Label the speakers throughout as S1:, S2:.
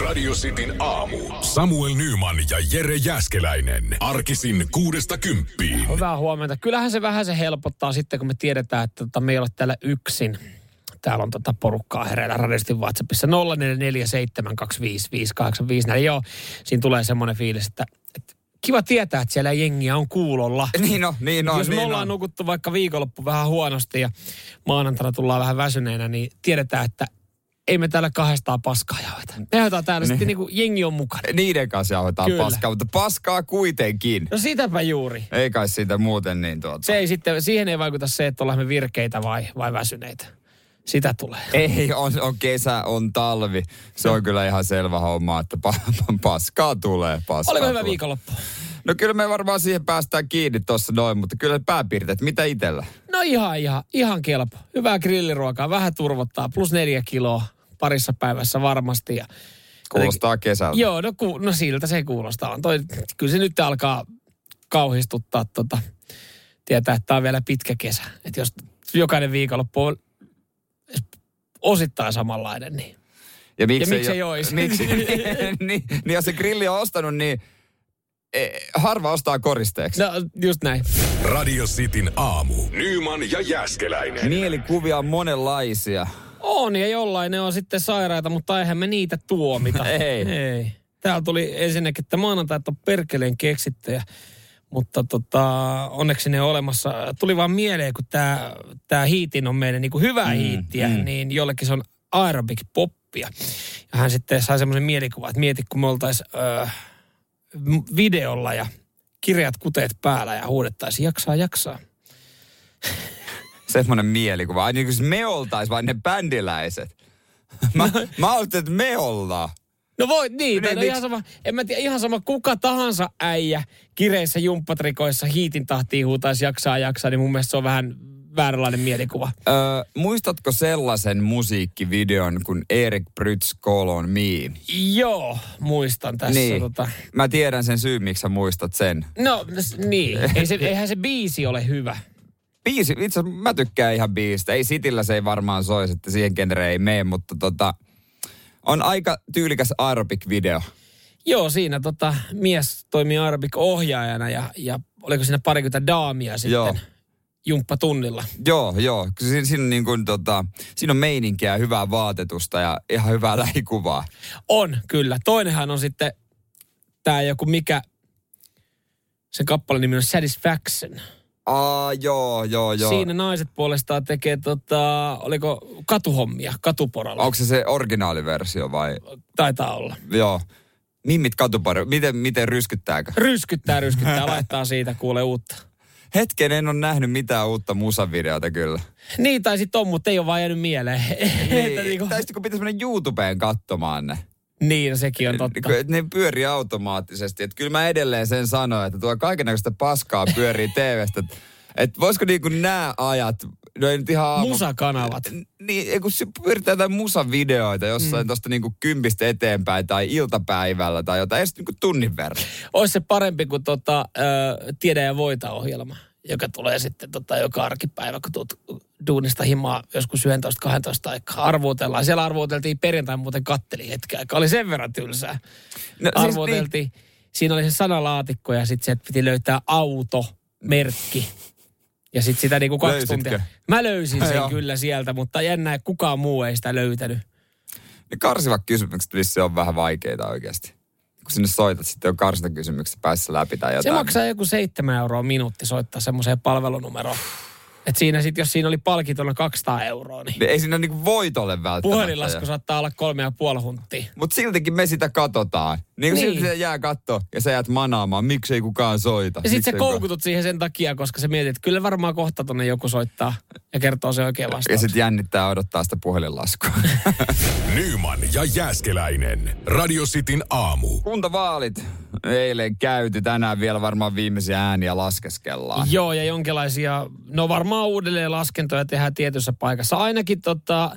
S1: Radio Cityn aamu. Samuel Nyman ja Jere Jäskeläinen. Arkisin kuudesta kymppiin.
S2: Hyvää huomenta. Kyllähän se vähän se helpottaa sitten, kun me tiedetään, että tota, me ei ole täällä yksin. Täällä on tota porukkaa hereillä radistin WhatsAppissa 0447255854. Joo, siinä tulee semmoinen fiilis, että, että kiva tietää, että siellä jengiä on kuulolla.
S3: Niin on, niin on.
S2: Jos me
S3: niin
S2: ollaan
S3: on.
S2: nukuttu vaikka viikonloppu vähän huonosti ja maanantaina tullaan vähän väsyneenä, niin tiedetään, että ei me täällä kahdestaan paskaa jauheta. Me jauhetaan täällä sitten niin kuin jengi on mukana.
S3: Niiden kanssa jauhetaan
S2: Kyllä.
S3: paskaa, mutta paskaa kuitenkin.
S2: No sitäpä juuri.
S3: Ei kai siitä muuten niin tuota.
S2: Se ei sitten, siihen ei vaikuta se, että ollaan me virkeitä vai, vai väsyneitä. Sitä tulee.
S3: Ei, on, on kesä, on talvi. Se on kyllä ihan selvä homma, että pa- paskaa tulee. Paskaa
S2: Oliko hyvä
S3: tulee.
S2: viikonloppu?
S3: No kyllä me varmaan siihen päästään kiinni tuossa noin, mutta kyllä pääpiirteet. Mitä itellä?
S2: No ihan, ihan, ihan kelpo. Hyvää grilliruokaa, vähän turvottaa, plus neljä kiloa parissa päivässä varmasti. Ja
S3: Kuulostaa kesältä.
S2: Joo, no, ku, no siltä se kuulostaa. Toi, kyllä se nyt alkaa kauhistuttaa tota, tietää, että tämä on vielä pitkä kesä. Että jos jokainen viikonloppu on osittain samanlainen, niin
S3: Ja
S2: Ja miksei ois?
S3: Miksi? niin, niin, jos se grilli on ostanut, niin harva ostaa koristeeksi.
S2: no just näin.
S1: Radio Cityn aamu. Nyman ja Jäskeläinen.
S3: Mielikuvia on monenlaisia.
S2: On ja jollain ne on sitten sairaita, mutta eihän me niitä tuomita.
S3: Ei.
S2: Ei. Täällä tuli ensinnäkin, että maanantait on perkeleen keksittäjä, mutta tota, onneksi ne on olemassa. Tuli vaan mieleen, kun tämä tää hiitin on meidän niin hyvää mm, hiittiä, mm. niin jollekin se on aerobic poppia. Ja hän sitten sai semmoisen mielikuvan, että mieti kun me oltaisiin öö, videolla ja kirjat kuteet päällä ja huudettaisiin jaksaa, jaksaa.
S3: Semmoinen mielikuva. Ai niin kuin me oltais vain ne bändiläiset. Mä, mä ajattelin, että me ollaan.
S2: No voi, niin,
S3: Niin,
S2: no ihan sama, en mä tiedä, ihan sama kuka tahansa äijä kireissä jumppatrikoissa hiitin tahtiin huutaisi jaksaa jaksaa, niin mun mielestä se on vähän vääränlainen mielikuva.
S3: Öö, muistatko sellaisen musiikkivideon kuin Erik Prytz Kolon Me?
S2: Joo, muistan tässä.
S3: Niin.
S2: Tota.
S3: Mä tiedän sen syyn, miksi sä muistat sen.
S2: No, niin. Ei se, eihän se biisi ole hyvä.
S3: Biisi, itse asiassa mä tykkään ihan biisistä. Ei Sitillä se ei varmaan soisi, että siihen genreen ei mene, mutta tota, on aika tyylikäs aerobic-video.
S2: Joo, siinä tota, mies toimii Arabic-ohjaajana ja, ja oliko siinä parikymmentä daamia sitten
S3: Joo.
S2: Jumppatunnilla.
S3: Joo, joo. Siinä, siinä, on niin kuin, tota, siinä on meininkiä, hyvää vaatetusta ja ihan hyvää lähikuvaa.
S2: On, kyllä. Toinenhan on sitten tämä joku mikä, sen kappaleen nimi on Satisfaction.
S3: Aa, joo, joo, joo.
S2: Siinä naiset puolestaan tekee, tota, oliko katuhommia, katuporalla.
S3: Onko se se originaaliversio vai?
S2: Taitaa olla.
S3: Joo. Mimmit katupari, miten, miten ryskyttääkö?
S2: Ryskyttää, ryskyttää, laittaa siitä kuule uutta.
S3: Hetken en ole nähnyt mitään uutta musavideota kyllä.
S2: Niin, tai sitten on, mutta ei ole vaan jäänyt mieleen. Että niinku,
S3: Tai sitten kun pitäisi mennä YouTubeen katsomaan ne.
S2: niin, no sekin on totta.
S3: Ne pyörii automaattisesti. Että kyllä mä edelleen sen sanoin, että tuo kaikenlaista paskaa pyörii TVstä. Että et voisiko niinku nämä ajat, no ei nyt ihan aamu...
S2: Musakanavat.
S3: Niin, kun se pyörittää jotain musavideoita jossain mm. tosta niinku kympistä eteenpäin tai iltapäivällä tai jotain, edes niinku tunnin verran.
S2: Olisi se parempi kuin tota, ö, Tiedä ja voita-ohjelma, joka tulee sitten tota, joka arkipäivä, kun tuut duunista himaa joskus 11-12 aikaa. Arvuutellaan. Siellä arvuuteltiin perjantai, muuten katteli hetken aikaa. Oli sen verran tylsää.
S3: No, siis
S2: arvuuteltiin. Siinä oli se sanalaatikko ja sitten se piti löytää auto, merkki. Ja sitten sitä niinku kaksi
S3: Löysitkö?
S2: tuntia. Mä löysin sen
S3: Joo.
S2: kyllä sieltä, mutta jännä, että kukaan muu ei sitä löytänyt.
S3: Ne karsivat kysymykset vissi on vähän vaikeita oikeasti. Kun sinne soitat, sitten on karsita kysymykset päässä läpi tai
S2: Se
S3: jotain.
S2: maksaa joku seitsemän euroa minuutti soittaa semmoiseen palvelunumeroon. Et siinä sit, jos siinä oli palkitona 200 euroa, niin
S3: Niin Ei siinä niinku voitolle välttämättä.
S2: puhelinlasku saattaa olla kolme ja puoli hunttia.
S3: Mutta siltikin me sitä katsotaan. Niin,
S2: Niin.
S3: niin. silti se jää katto ja sä jäät manaamaan, miksei kukaan soita.
S2: Ja sit
S3: Miksei
S2: sä
S3: kukaan-
S2: koukutut siihen sen takia, koska sä mietit, että kyllä varmaan kohta tonne joku soittaa ja kertoo se oikein
S3: Ja
S2: vastaus.
S3: sit jännittää odottaa sitä puhelinlaskua.
S1: Nyman ja Jääskeläinen. Radio Cityn aamu.
S3: Kuntavaalit eilen käyty, tänään vielä varmaan viimeisiä ääniä laskeskellaan.
S2: Joo, ja jonkinlaisia, no varmaan uudelleen laskentoja tehdään tietyssä paikassa. Ainakin tota,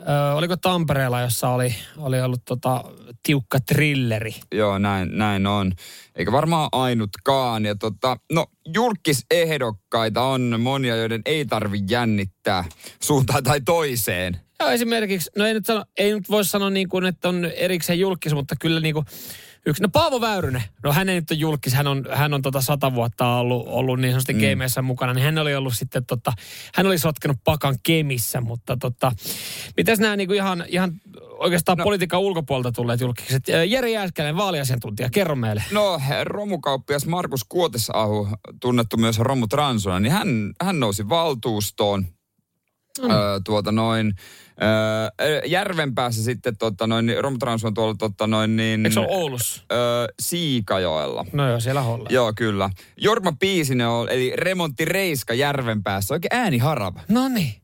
S2: ö, oliko Tampereella, jossa oli, oli ollut tota, tiukka trilleri.
S3: Joo, näin, näin on. Eikä varmaan ainutkaan. Ja tota, no, julkisehdokkaita on monia, joiden ei tarvi jännittää suuntaan tai toiseen.
S2: Joo, esimerkiksi, no ei nyt, sano, ei nyt voi sanoa niin kuin, että on erikseen julkis, mutta kyllä niin kuin yksi. No Paavo Väyrynen, no hän ei nyt ole julkis, hän on, hän on tota sata vuotta ollut, ollut niin sanotusti mm. gameissa mukana, niin hän oli ollut sitten tota, hän oli sotkenut pakan kemissä, mutta tota, mitäs nämä niin kuin ihan, ihan oikeastaan no. politiikan ulkopuolelta tulleet julkiset? Jere Jääskäinen, vaaliasiantuntija, kerro meille.
S3: No, romukauppias Markus Kuotesahu, tunnettu myös Romu Transona, niin hän, hän nousi valtuustoon. Mm. Öö, tuota noin, öö, Järvenpäässä sitten tota noin, niin Romtrans on tuolla tota noin niin...
S2: Eikö se ole Oulussa?
S3: Öö, Siikajoella.
S2: No joo, siellä Holla.
S3: Joo, kyllä. Jorma Piisinen on, eli remonttireiska Järvenpäässä. Oikein ääni harava.
S2: No niin.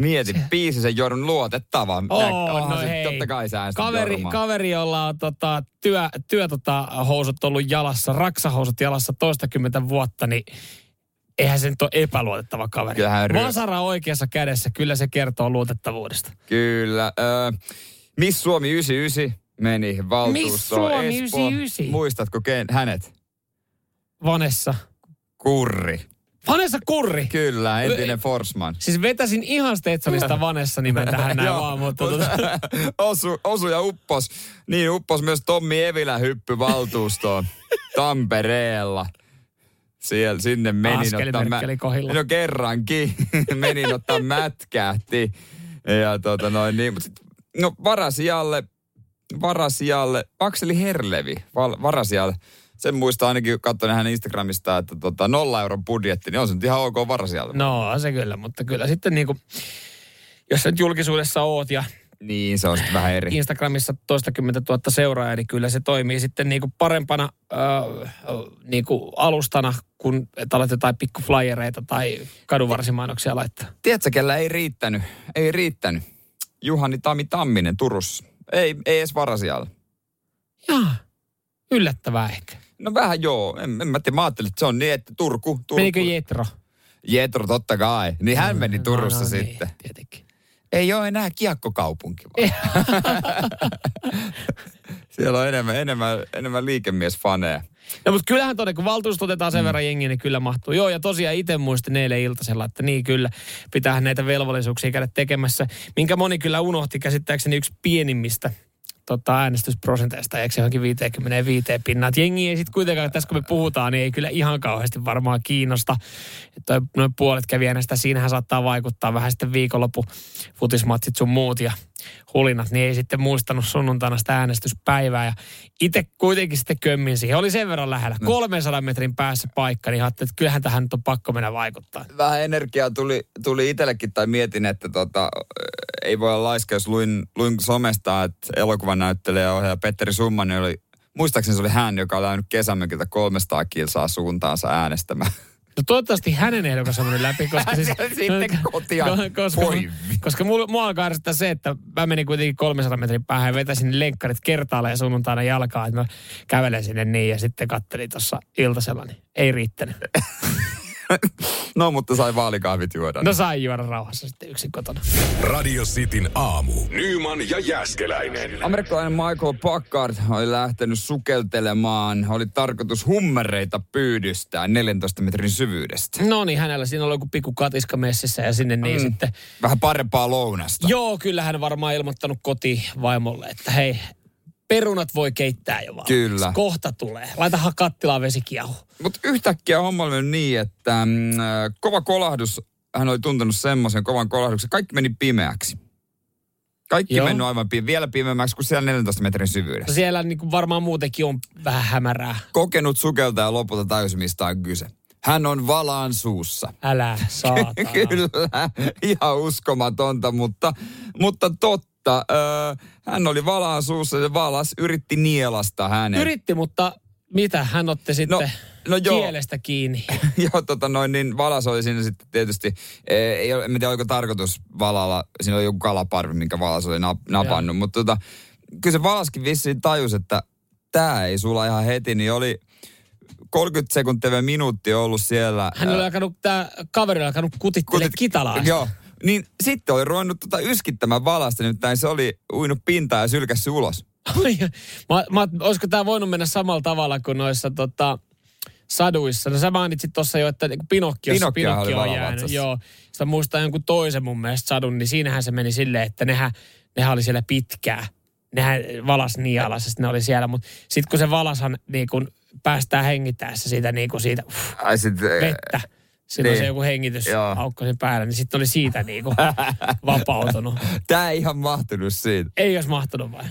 S3: Mieti, se... Piisisen Jorun luotettava.
S2: Oh, no
S3: se,
S2: hei.
S3: Totta kai sä
S2: Kaveri, kaveri, jolla on tota, työ, työ tota, housut ollut jalassa, raksahousut jalassa toistakymmentä vuotta, niin eihän se nyt ole epäluotettava kaveri.
S3: Kyllähän ry-
S2: Vasara oikeassa kädessä, kyllä se kertoo luotettavuudesta.
S3: Kyllä. Äh, Miss Suomi 99 meni valtuustoon.
S2: Miss Suomi
S3: Espoo.
S2: 99?
S3: Muistatko ken, hänet?
S2: Vanessa.
S3: Kurri.
S2: Vanessa Kurri.
S3: Kyllä, entinen Forsman.
S2: Siis vetäsin ihan Stetsonista Vanessa nimen tähän näin vaan, mutta tota,
S3: osu, osu ja uppos. Niin uppos myös Tommi Evilä hyppy valtuustoon Tampereella. Siellä sinne menin
S2: Askelimerkkeli kohdilla.
S3: No kerrankin. menin ottaa mätkähti. Ja tota noin niin. Mut sit, no varasijalle, varasijalle, Akseli Herlevi, val, varasijalle. Sen muistaa ainakin, katsoin hänen Instagramista, että tota, nolla euron budjetti, niin on se nyt ihan ok varasijalle.
S2: no se kyllä, mutta kyllä sitten niinku, jos sä nyt julkisuudessa oot ja
S3: Niin, se on sitten vähän eri.
S2: Instagramissa toistakymmentä tuhatta seuraajaa, niin kyllä se toimii sitten niinku parempana äh, niinku alustana, kun et alat jotain pikkuflyereita tai kadunvarsimainoksia laittaa.
S3: Tiedätkö, kellä ei riittänyt? Ei riittänyt. Juhani Tami Tamminen Turussa. Ei, ei edes varasijalle.
S2: Jaa, yllättävää ehkä.
S3: No vähän joo. En, en mä tiedä, mä ajattelin, että se on niin, että Turku. Turku.
S2: Menikö Jetro?
S3: Jetro totta kai. Niin hän meni Turussa
S2: no, no,
S3: sitten.
S2: Niin, tietenkin.
S3: Ei ole enää kiekkokaupunki vaan. Siellä on enemmän, enemmän, enemmän liikemiesfaneja.
S2: No mutta kyllähän todella, kun valtuusto otetaan sen verran jengiä, niin kyllä mahtuu. Joo, ja tosiaan itse muistin eilen iltasella, että niin kyllä, pitää näitä velvollisuuksia käydä tekemässä, minkä moni kyllä unohti käsittääkseni yksi pienimmistä tota, äänestysprosenteista, eikö johonkin 55 pinnaa. Että jengi ei sitten kuitenkaan, tässä kun me puhutaan, niin ei kyllä ihan kauheasti varmaan kiinnosta. Että noin puolet kävi äänestä, siinähän saattaa vaikuttaa vähän sitten viikonloppu futismatsit sun muut ja hulinat, niin ei sitten muistanut sunnuntaina sitä äänestyspäivää. Ja itse kuitenkin sitten kömmin siihen. Oli sen verran lähellä. 300 metrin päässä paikka, niin ajattelin, että kyllähän tähän nyt on pakko mennä vaikuttaa.
S3: Vähän energiaa tuli, tuli itsellekin, tai mietin, että tota, ei voi olla laiska, jos luin, luin somesta, että elokuvanäyttelijä ja ohjaaja Petteri Summanen oli, muistaakseni se oli hän, joka oli ajanut kesämökiltä 300 kilsaa suuntaansa äänestämään.
S2: No toivottavasti hänen ehdokas on mennyt läpi, koska siis...
S3: Sitten kotia
S2: koska,
S3: poivi.
S2: koska mulla, mua alkaa ärsyttää se, että mä menin kuitenkin 300 metrin päähän ja vetäsin lenkkarit kertaalleen sunnuntaina jalkaa, että mä kävelen sinne niin ja sitten kattelin tuossa iltasella, niin ei riittänyt.
S3: No, mutta sai vaalikahvit juoda.
S2: No sai juoda rauhassa sitten yksin kotona.
S1: Radio Cityn aamu. Nyman ja Jäskeläinen.
S3: Amerikkalainen Michael Packard oli lähtenyt sukeltelemaan. Oli tarkoitus hummereita pyydystää 14 metrin syvyydestä.
S2: No niin, hänellä siinä oli joku pikku katiska messissä ja sinne niin
S3: Mm.
S2: sitten...
S3: Vähän parempaa lounasta.
S2: Joo, kyllä hän varmaan ilmoittanut kotivaimolle, että hei, perunat voi keittää jo vaan.
S3: Kyllä.
S2: Kohta tulee. Laitahan kattilaan vesikiehu.
S3: Mutta yhtäkkiä homma oli niin, että mm, äh, kova kolahdus, hän oli tuntenut semmoisen kovan kolahduksen, kaikki meni pimeäksi. Kaikki
S2: Joo.
S3: mennyt aivan pime- vielä pimeämmäksi kuin siellä 14 metrin syvyydessä.
S2: Siellä niin kuin varmaan muutenkin on vähän hämärää.
S3: Kokenut sukeltaja lopulta täysin mistä on kyse. Hän on valaan suussa.
S2: Älä saatana.
S3: Kyllä, ihan uskomatonta, mutta, mutta totta. Öö, hän oli valaan suussa ja valas yritti nielasta hänen.
S2: Yritti, mutta mitä? Hän otti sitten
S3: No, no joo.
S2: kielestä kiinni.
S3: Joo, tota noin, niin valas oli siinä sitten tietysti, eh, ei ole, en tiedä oliko tarkoitus valalla, siinä oli joku kalaparvi, minkä valas oli nap, napannut, mutta tota, kyllä se valaskin vissiin tajus, että tämä ei sulla ihan heti, niin oli 30 sekuntia minuutti ollut siellä.
S2: Hän oli alkanut, tämä kaveri oli alkanut kutittelemaan
S3: Kutit-
S2: kitalaista.
S3: Joo, niin sitten oli ruvennut tota yskittämään valasta, nimittäin se oli uinut pintaan ja sylkässyt ulos.
S2: Mä, mä, olisiko tämä voinut mennä samalla tavalla kuin noissa tota, saduissa. No sä mainitsit tuossa jo, että niinku Pinokkiossa Pinokkio on jäänyt. Joo. Sitä muistaa jonkun toisen mun mielestä sadun, niin siinähän se meni silleen, että nehän, nehän oli siellä pitkää. Nehän valas niin alas, että ne oli siellä. Mutta sitten kun se valashan niin kun päästään hengittäessä siitä, niin kun siitä uff,
S3: Ai sit,
S2: vettä. Silloin
S3: niin.
S2: se joku hengitys aukko sen päällä, niin sitten oli siitä niin kuin vapautunut.
S3: Tää ei ihan mahtunut siitä.
S2: Ei olisi mahtunut vai?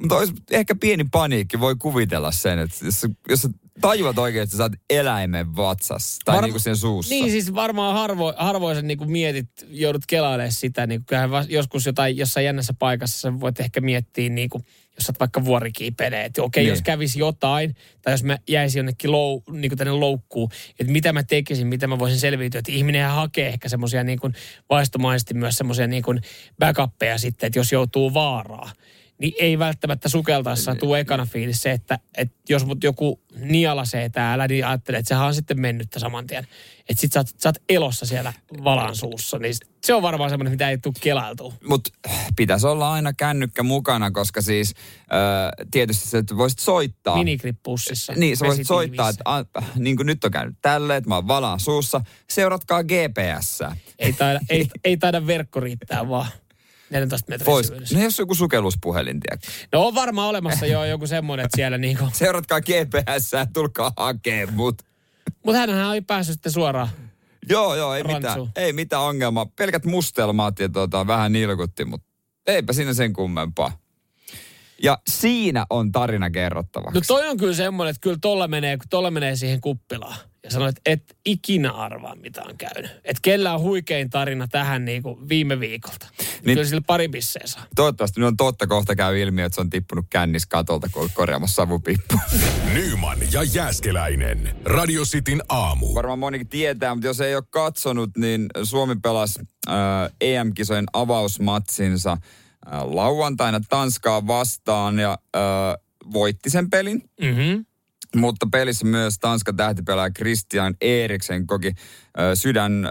S3: Mutta olisi ehkä pieni paniikki, voi kuvitella sen, että jos, jos tajuat oikein, että sä saat eläimen vatsassa tai
S2: Varma-
S3: niinku sen suussa.
S2: Niin siis varmaan harvo, harvoin sä niin kuin mietit, joudut kelailemaan sitä. Niin va- joskus jotain, jossain jännässä paikassa sä voit ehkä miettiä, niin kuin, jos sä oot vaikka vuorikiipelee, että okei,
S3: Niin.
S2: jos kävisi jotain, tai jos mä jäisin jonnekin lou, niin kuin tänne loukkuun, että mitä mä tekisin, mitä mä voisin selviytyä. Että ihminen hakee ehkä semmoisia niin kuin vaistomaisesti myös semmoisia niin kuin backuppeja sitten, että jos joutuu vaaraa niin ei välttämättä sukeltaessa tule ekana fiilis se, että, että jos mut joku nialasee täällä, niin ajattelee, että sehän on sitten mennyttä saman tien. Että sit sä oot, sä oot elossa siellä valan suussa, niin se on varmaan semmoinen, mitä ei tule kelailtua.
S3: Mutta pitäisi olla aina kännykkä mukana, koska siis äh, tietysti sä voisit soittaa.
S2: Minigrippussissa.
S3: Niin, sä voisit soittaa, että a, niin kuin nyt on käynyt tälleen, että mä oon valaan suussa. Seuratkaa GPS.
S2: Ei taida, ei, ei taida verkko riittää vaan 14 metrin
S3: Vois, no jos joku sukelluspuhelin, tiedätkö?
S2: No on varmaan olemassa jo joku semmoinen, että siellä niinku...
S3: Seuratkaa GPS, tulkaa hakee mut.
S2: Mutta hänhän oli päässyt sitten suoraan.
S3: Joo, joo, ei mitään, ei mitään ongelmaa. Pelkät mustelmat ja tota, vähän nilkutti, mutta eipä siinä sen kummempaa. Ja siinä on tarina kerrottavaksi.
S2: No toi on kyllä semmoinen, että kyllä tolla menee, kun tolla menee siihen kuppilaan. Ja sanoit, että et ikinä arvaa, mitä on käynyt. Että kellä on huikein tarina tähän niin kuin viime viikolta. Niin, kyllä sillä pari pisseä saa.
S3: Toivottavasti nyt on totta kohta käy ilmi, että se on tippunut kännis katolta, kun on korjaamassa savupippu.
S1: Nyman ja Jääskeläinen. Radio Cityn aamu.
S3: Varmaan monikin tietää, mutta jos ei ole katsonut, niin Suomi pelasi äh, EM-kisojen avausmatsinsa äh, lauantaina Tanskaa vastaan ja äh, voitti sen pelin.
S2: Mm-hmm.
S3: Mutta pelissä myös Tanskan tähtipelaaja Christian Eriksen koki sydän,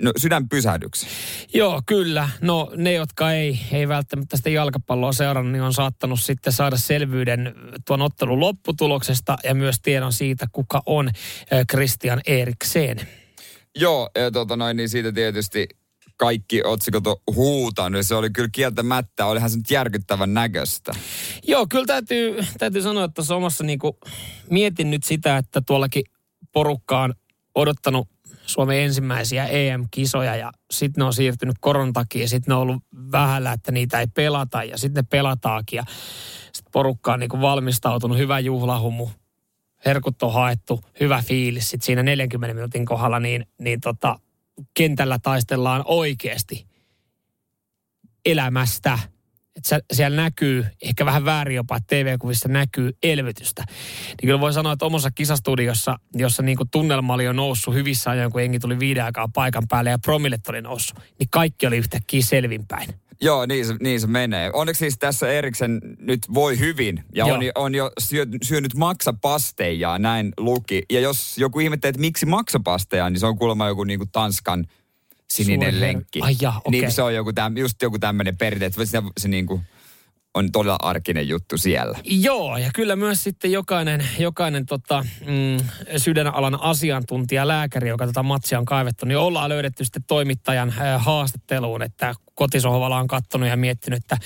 S3: no, sydänpysähdyksen.
S2: Joo, kyllä. No ne, jotka ei, ei välttämättä sitä jalkapalloa seurannut, niin on saattanut sitten saada selvyyden tuon ottelun lopputuloksesta ja myös tiedon siitä, kuka on Christian Eriksen.
S3: Joo, ja tota noin, niin siitä tietysti kaikki otsikot on huutanut. Se oli kyllä kieltämättä, olihan se nyt järkyttävän näköistä.
S2: Joo, kyllä täytyy, täytyy sanoa, että tuossa omassa niin kuin, mietin nyt sitä, että tuollakin porukka on odottanut Suomen ensimmäisiä EM-kisoja ja sitten ne on siirtynyt koron takia ja sitten ne on ollut vähällä, että niitä ei pelata ja sitten ne pelataakin ja sitten porukka on niin kuin valmistautunut, hyvä juhlahumu, herkut on haettu, hyvä fiilis sitten siinä 40 minuutin kohdalla, niin, niin tota, kentällä taistellaan oikeasti elämästä. Että siellä näkyy, ehkä vähän väärin jopa, että TV-kuvissa näkyy elvytystä. Niin kyllä voi sanoa, että omassa kisastudiossa, jossa niin kuin tunnelma oli jo noussut hyvissä ajoin, kun jengi tuli viiden aikaa paikan päälle ja promillet oli noussut, niin kaikki oli yhtäkkiä selvinpäin.
S3: Joo, niin se, niin se menee. Onneksi siis tässä Eriksen nyt voi hyvin ja
S2: Joo.
S3: on, on jo syö, syönyt maksapasteja, näin luki. Ja jos joku ihmettelee, että miksi maksapasteja, niin se on kuulemma joku niinku Tanskan sininen
S2: Suoher-
S3: lenkki.
S2: Ai jaa, okei.
S3: Niin se on joku täm, just joku tämmöinen perinne, että se, se niinku on todella arkinen juttu siellä.
S2: Joo, ja kyllä myös sitten jokainen, jokainen tota, mm, sydänalan asiantuntija, lääkäri, joka tätä matsia on kaivettu, niin ollaan löydetty sitten toimittajan äh, haastatteluun, että kotisohvalla on katsonut ja miettinyt, että,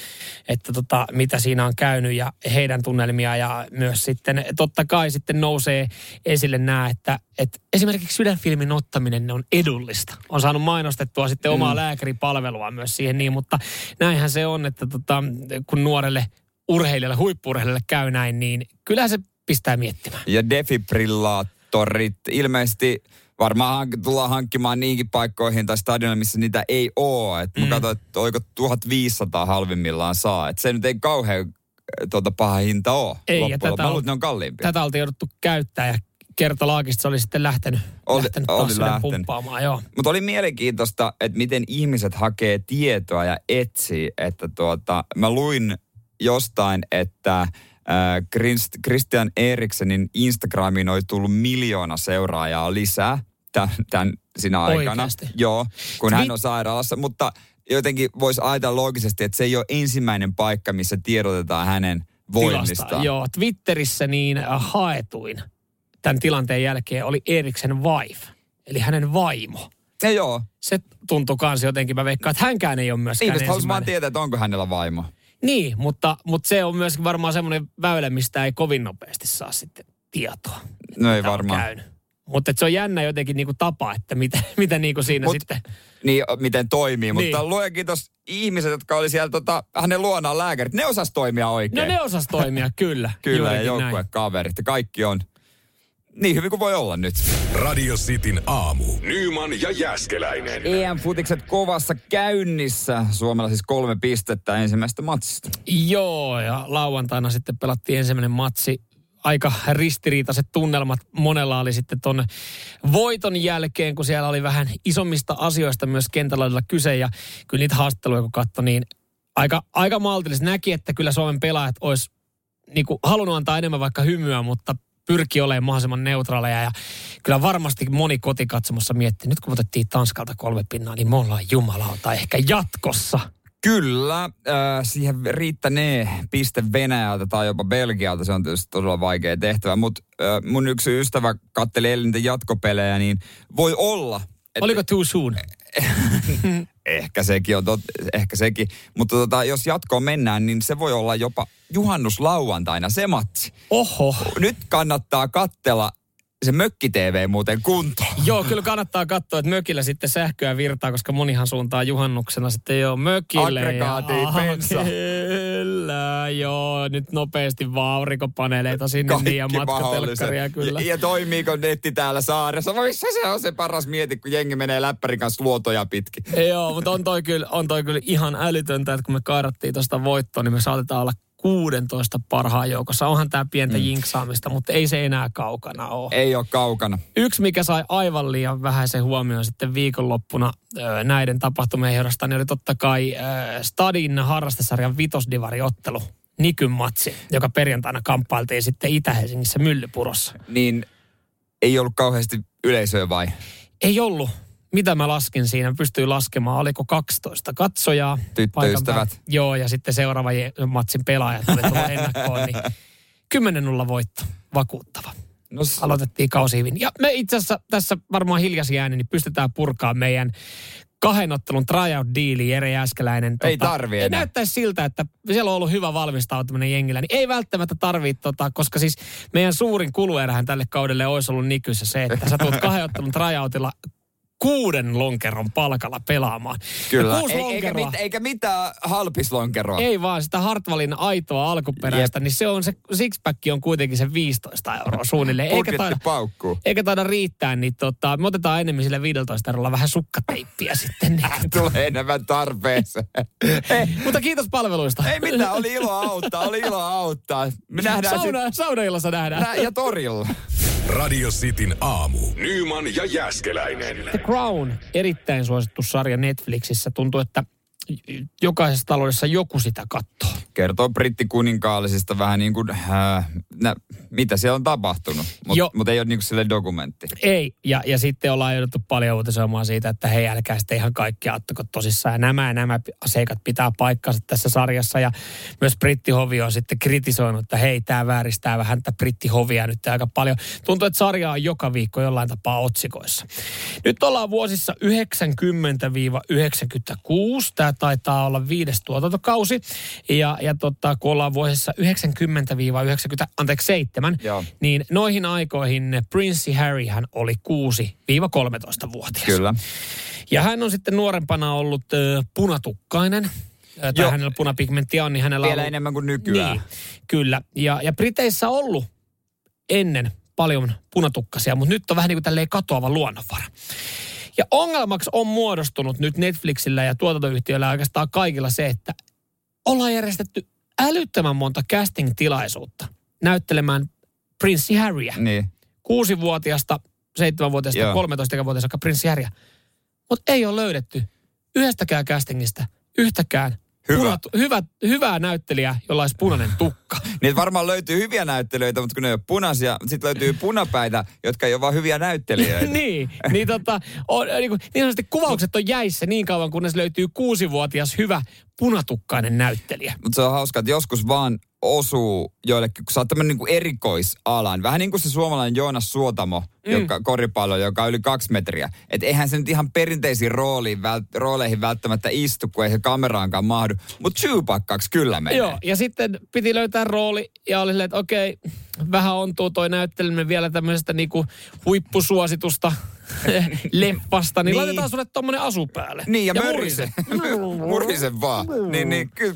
S2: että tota, mitä siinä on käynyt ja heidän tunnelmia ja myös sitten totta kai sitten nousee esille nämä, että, että esimerkiksi sydänfilmin ottaminen on edullista. On saanut mainostettua sitten omaa lääkäripalvelua myös siihen niin, mutta näinhän se on, että tota, kun nuorelle urheilijalle, huippurheilijalle käy näin, niin kyllä se pistää miettimään.
S3: Ja defibrillaattorit ilmeisesti varmaan hank- tullaan hankkimaan niinkin paikkoihin tai stadionille, missä niitä ei ole. Et mä
S2: Mm.
S3: katsoin, että oiko 1500 halvimmillaan saa. Et se nyt ei kauhean tuota, paha hinta ole.
S2: Ei, ja tätä.
S3: Mä luulen, ne on kalliimpia.
S2: Tätä oltiin jouduttu käyttää ja kertalaakista se oli sitten lähtenyt,
S3: Oli-
S2: lähtenyt
S3: oli lähtenyt.
S2: pumppaamaan. Joo.
S3: Mutta oli mielenkiintoista, että miten ihmiset hakee tietoa ja etsii. Että tuota, mä luin jostain, että äh, Christ- Christian Eriksenin Instagramiin oli tullut miljoona seuraajaa lisää tämän, tämän sinä aikana.
S2: Oikeasti?
S3: Joo, kun hän on sairaalassa. Mutta jotenkin voisi ajatella loogisesti, että se ei ole ensimmäinen paikka, missä tiedotetaan hänen voimistaan.
S2: Joo, Twitterissä niin haetuin tämän tilanteen jälkeen oli Eriksen wife, eli hänen vaimo.
S3: Ja joo.
S2: Se tuntui kans jotenkin, mä veikkaan, että hänkään ei ole myöskään
S3: Ihmiset haluaisi vaan tietää, että onko hänellä vaimo.
S2: Niin, mutta, mutta se on myöskin varmaan semmoinen väylä, mistä ei kovin nopeasti saa sitten tietoa.
S3: No ei varmaan.
S2: Mutta se on jännä jotenkin niinku tapa, että mitä, mitä niinku siinä
S3: Mut-
S2: sitten...
S3: Niin, miten toimii. Mutta
S2: Niin.
S3: luoja kiitos ihmiset, jotka oli siellä tota, hänen luonaan lääkärit. Ne osas toimia oikein.
S2: No ne osas toimia, kyllä.
S3: Kyllä, ja joukkuekaverit. Kaikki on niin hyvin kuin voi olla nyt.
S1: Radio Cityn aamu. Nyman ja Jäskeläinen.
S3: EM-futikset kovassa käynnissä. Suomella siis kolme pistettä ensimmäisestä matsista.
S2: Joo, ja lauantaina sitten pelattiin ensimmäinen matsi. Aika ristiriitaiset tunnelmat monella oli sitten ton voiton jälkeen, kun siellä oli vähän isommista asioista myös kentällä kyse. Ja kyllä niitä haastatteluja kun katsoi, niin aika, aika maltillisesti näki, että kyllä Suomen pelaajat olisi niin kuin halunnut antaa enemmän vaikka hymyä, mutta pyrki olemaan mahdollisimman neutraaleja. Ja kyllä varmasti moni kotikatsomossa mietti, nyt kun otettiin Tanskalta kolme pinnaa, niin me ollaan jumalauta ehkä jatkossa.
S3: Kyllä, äh, siihen riittänee piste Venäjältä tai jopa Belgialta. Se on tietysti todella vaikea tehtävä. Mutta äh, mun yksi ystävä katteli eilen jatkopelejä, niin voi olla, että
S2: Oliko too soon?
S3: ehkä sekin on tot, ehkä sekin. Mutta tota, jos jatkoon mennään, niin se voi olla jopa juhannuslauantaina se matsi.
S2: Oho.
S3: Nyt kannattaa kattella se mökki-TV muuten kuntoon.
S2: Joo, kyllä kannattaa katsoa, että mökillä sitten sähköä virtaa, koska monihan suuntaa juhannuksena sitten jo mökille.
S3: Aggregaatti,
S2: ja,
S3: bensa.
S2: Kyllä, joo. Nyt nopeasti vaan aurinkopaneeleita sinne niin ja matkatelkkaria kyllä.
S3: Ja, ja toimiiko netti täällä saaressa? Voi se, se on se paras mieti, kun jengi menee läppärin kanssa luotoja pitkin.
S2: Joo, mutta on toi, kyllä, on toi kyllä ihan älytöntä, että kun me kairattiin tuosta voittoa, niin me saatetaan olla 16 parhaan joukossa. Onhan tämä pientä mm. jinksaamista, mutta ei se enää kaukana ole.
S3: Ei ole kaukana.
S2: Yksi, mikä sai aivan liian vähäisen huomioon sitten viikonloppuna näiden tapahtumien johdosta, niin oli totta kai Stadin harrastesarjan vitosdivariottelu. Nikyn matsi, joka perjantaina kamppailtiin sitten Itä-Helsingissä Myllypurossa.
S3: Niin ei ollut kauheasti yleisöä vai?
S2: Ei ollut. Mitä mä laskin siinä? Pystyy laskemaan. Oliko 12 katsojaa?
S3: Tyttöystävät.
S2: Joo, ja sitten seuraava matsin pelaajat oli tullut ennakkoon. Niin 10-0 voitto. Vakuuttava.
S3: No,
S2: aloitettiin kausi hyvin. Ja me itse asiassa tässä varmaan hiljaisia ääni, niin pystytään purkaa meidän kahden ottelun tryout-diili, Jere Jäskeläinen.
S3: Ei tarvi
S2: ei
S3: enää.
S2: Näyttäisi siltä, että siellä on ollut hyvä valmistautuminen jengillä, niin ei välttämättä tarvitse, tota, koska siis meidän suurin kuluerähän tälle kaudelle olisi ollut Nikyssä se, että sä tulet kahden ottelun tryoutilla kuuden lonkeron palkalla pelaamaan.
S3: kyllä.
S2: Ja kuusi
S3: Ei, eikä,
S2: lonkeroa-
S3: mit, eikä mitään halpislonkeroa.
S2: ei vaan sitä Hartwallin aitoa alkuperäistä, niin se on se, sixpack on kuitenkin se 15 euroa suunnilleen. Eikä taida,
S3: paukkuu.
S2: eikä taida riittää, niin tota, me otetaan enemmän sille 15 eurolla vähän sukkateippiä sitten. Niin.
S3: Tulee enemmän tarpeeseen. ei,
S2: Mutta kiitos palveluista.
S3: ei mitään, oli ilo auttaa, oli ilo auttaa. Me nähdään
S2: Sauna, saunaillassa nähdään.
S3: Nä, ja torilla.
S1: Radio Cityn aamu. Nyman ja Jäskeläinen.
S2: The Crown, erittäin suosittu sarja Netflixissä. Tuntuu, että jokaisessa taloudessa joku sitä katsoo.
S3: Kertoo brittikuninkaallisista vähän niin kuin, äh, nä, mitä siellä on tapahtunut. Mutta mut ei ole niin kuin sille dokumentti.
S2: Ei, ja, ja sitten ollaan jouduttu paljon uutisoimaan siitä, että hei, älkää sitten ihan kaikkia ottako tosissaan. Ja nämä ja nämä seikat pitää paikkansa tässä sarjassa. Ja myös brittihovi on sitten kritisoinut, että hei, tämä vääristää vähän tätä brittihovia nyt aika paljon. Tuntuu, että sarja on joka viikko jollain tapaa otsikoissa. Nyt ollaan vuosissa 90-96. Tämä taitaa olla viides tuotantokausi. Ja, ja tota, kun ollaan vuosissa 90-90, anteeksi 7,
S3: Joo.
S2: niin noihin aikoihin Prinssi Harry hän oli 6-13-vuotias.
S3: Kyllä.
S2: Ja hän on sitten nuorempana ollut ö, punatukkainen. Tai
S3: Joo.
S2: hänellä punapigmenttiä on, niin hänellä
S3: Vielä
S2: on
S3: enemmän kuin nykyään.
S2: Niin, kyllä. Ja, ja Briteissä on ollut ennen paljon punatukkasia, mutta nyt on vähän niin kuin tälleen katoava luonnonvara. Ja ongelmaksi on muodostunut nyt Netflixillä ja tuotantoyhtiöillä oikeastaan kaikilla se, että ollaan järjestetty älyttömän monta casting-tilaisuutta näyttelemään Prinssi Harryä.
S3: Niin.
S2: Kuusivuotiasta, seitsemänvuotiasta,
S3: Joo.
S2: 13-vuotiasta saakka Prinssi Harryä. Mutta ei ole löydetty yhdestäkään castingista yhtäkään
S3: Hyvä.
S2: punat- hyvä, hyvää näyttelijää, jolla olisi punainen tukka.
S3: Niin varmaan löytyy hyviä näyttelijöitä, mutta kun ne ei ole punaisia, sitten löytyy punapäitä, jotka ei ole vaan hyviä näyttelijöitä.
S2: niin, niin, tota, on, niin, kuin, niin sanotusti kuvaukset on jäissä niin kauan, kunnes löytyy kuusivuotias hyvä punatukkainen näyttelijä.
S3: Mutta se on hauska, että joskus vaan osuu joillekin, kun sä oot tämmöinen niin erikoisalan. Vähän niin kuin se suomalainen Joonas Suotamo, mm. joka, koripallo, joka on yli kaksi metriä. Että eihän se nyt ihan perinteisiin rooliin, vält, rooleihin välttämättä istu, kun ei se kameraankaan mahdu. Mutta Chewbaccaksi kyllä menee.
S2: Joo, ja sitten piti löytää rooli ja oli silleen, että okei, vähän ontuu toi näytteleminen vielä tämmöisestä niinku huippusuositusta leffasta, niin, niin, laitetaan sulle tommonen asu päälle.
S3: Niin, ja, ja mörise. Murise vaan. niin, niin, kyllä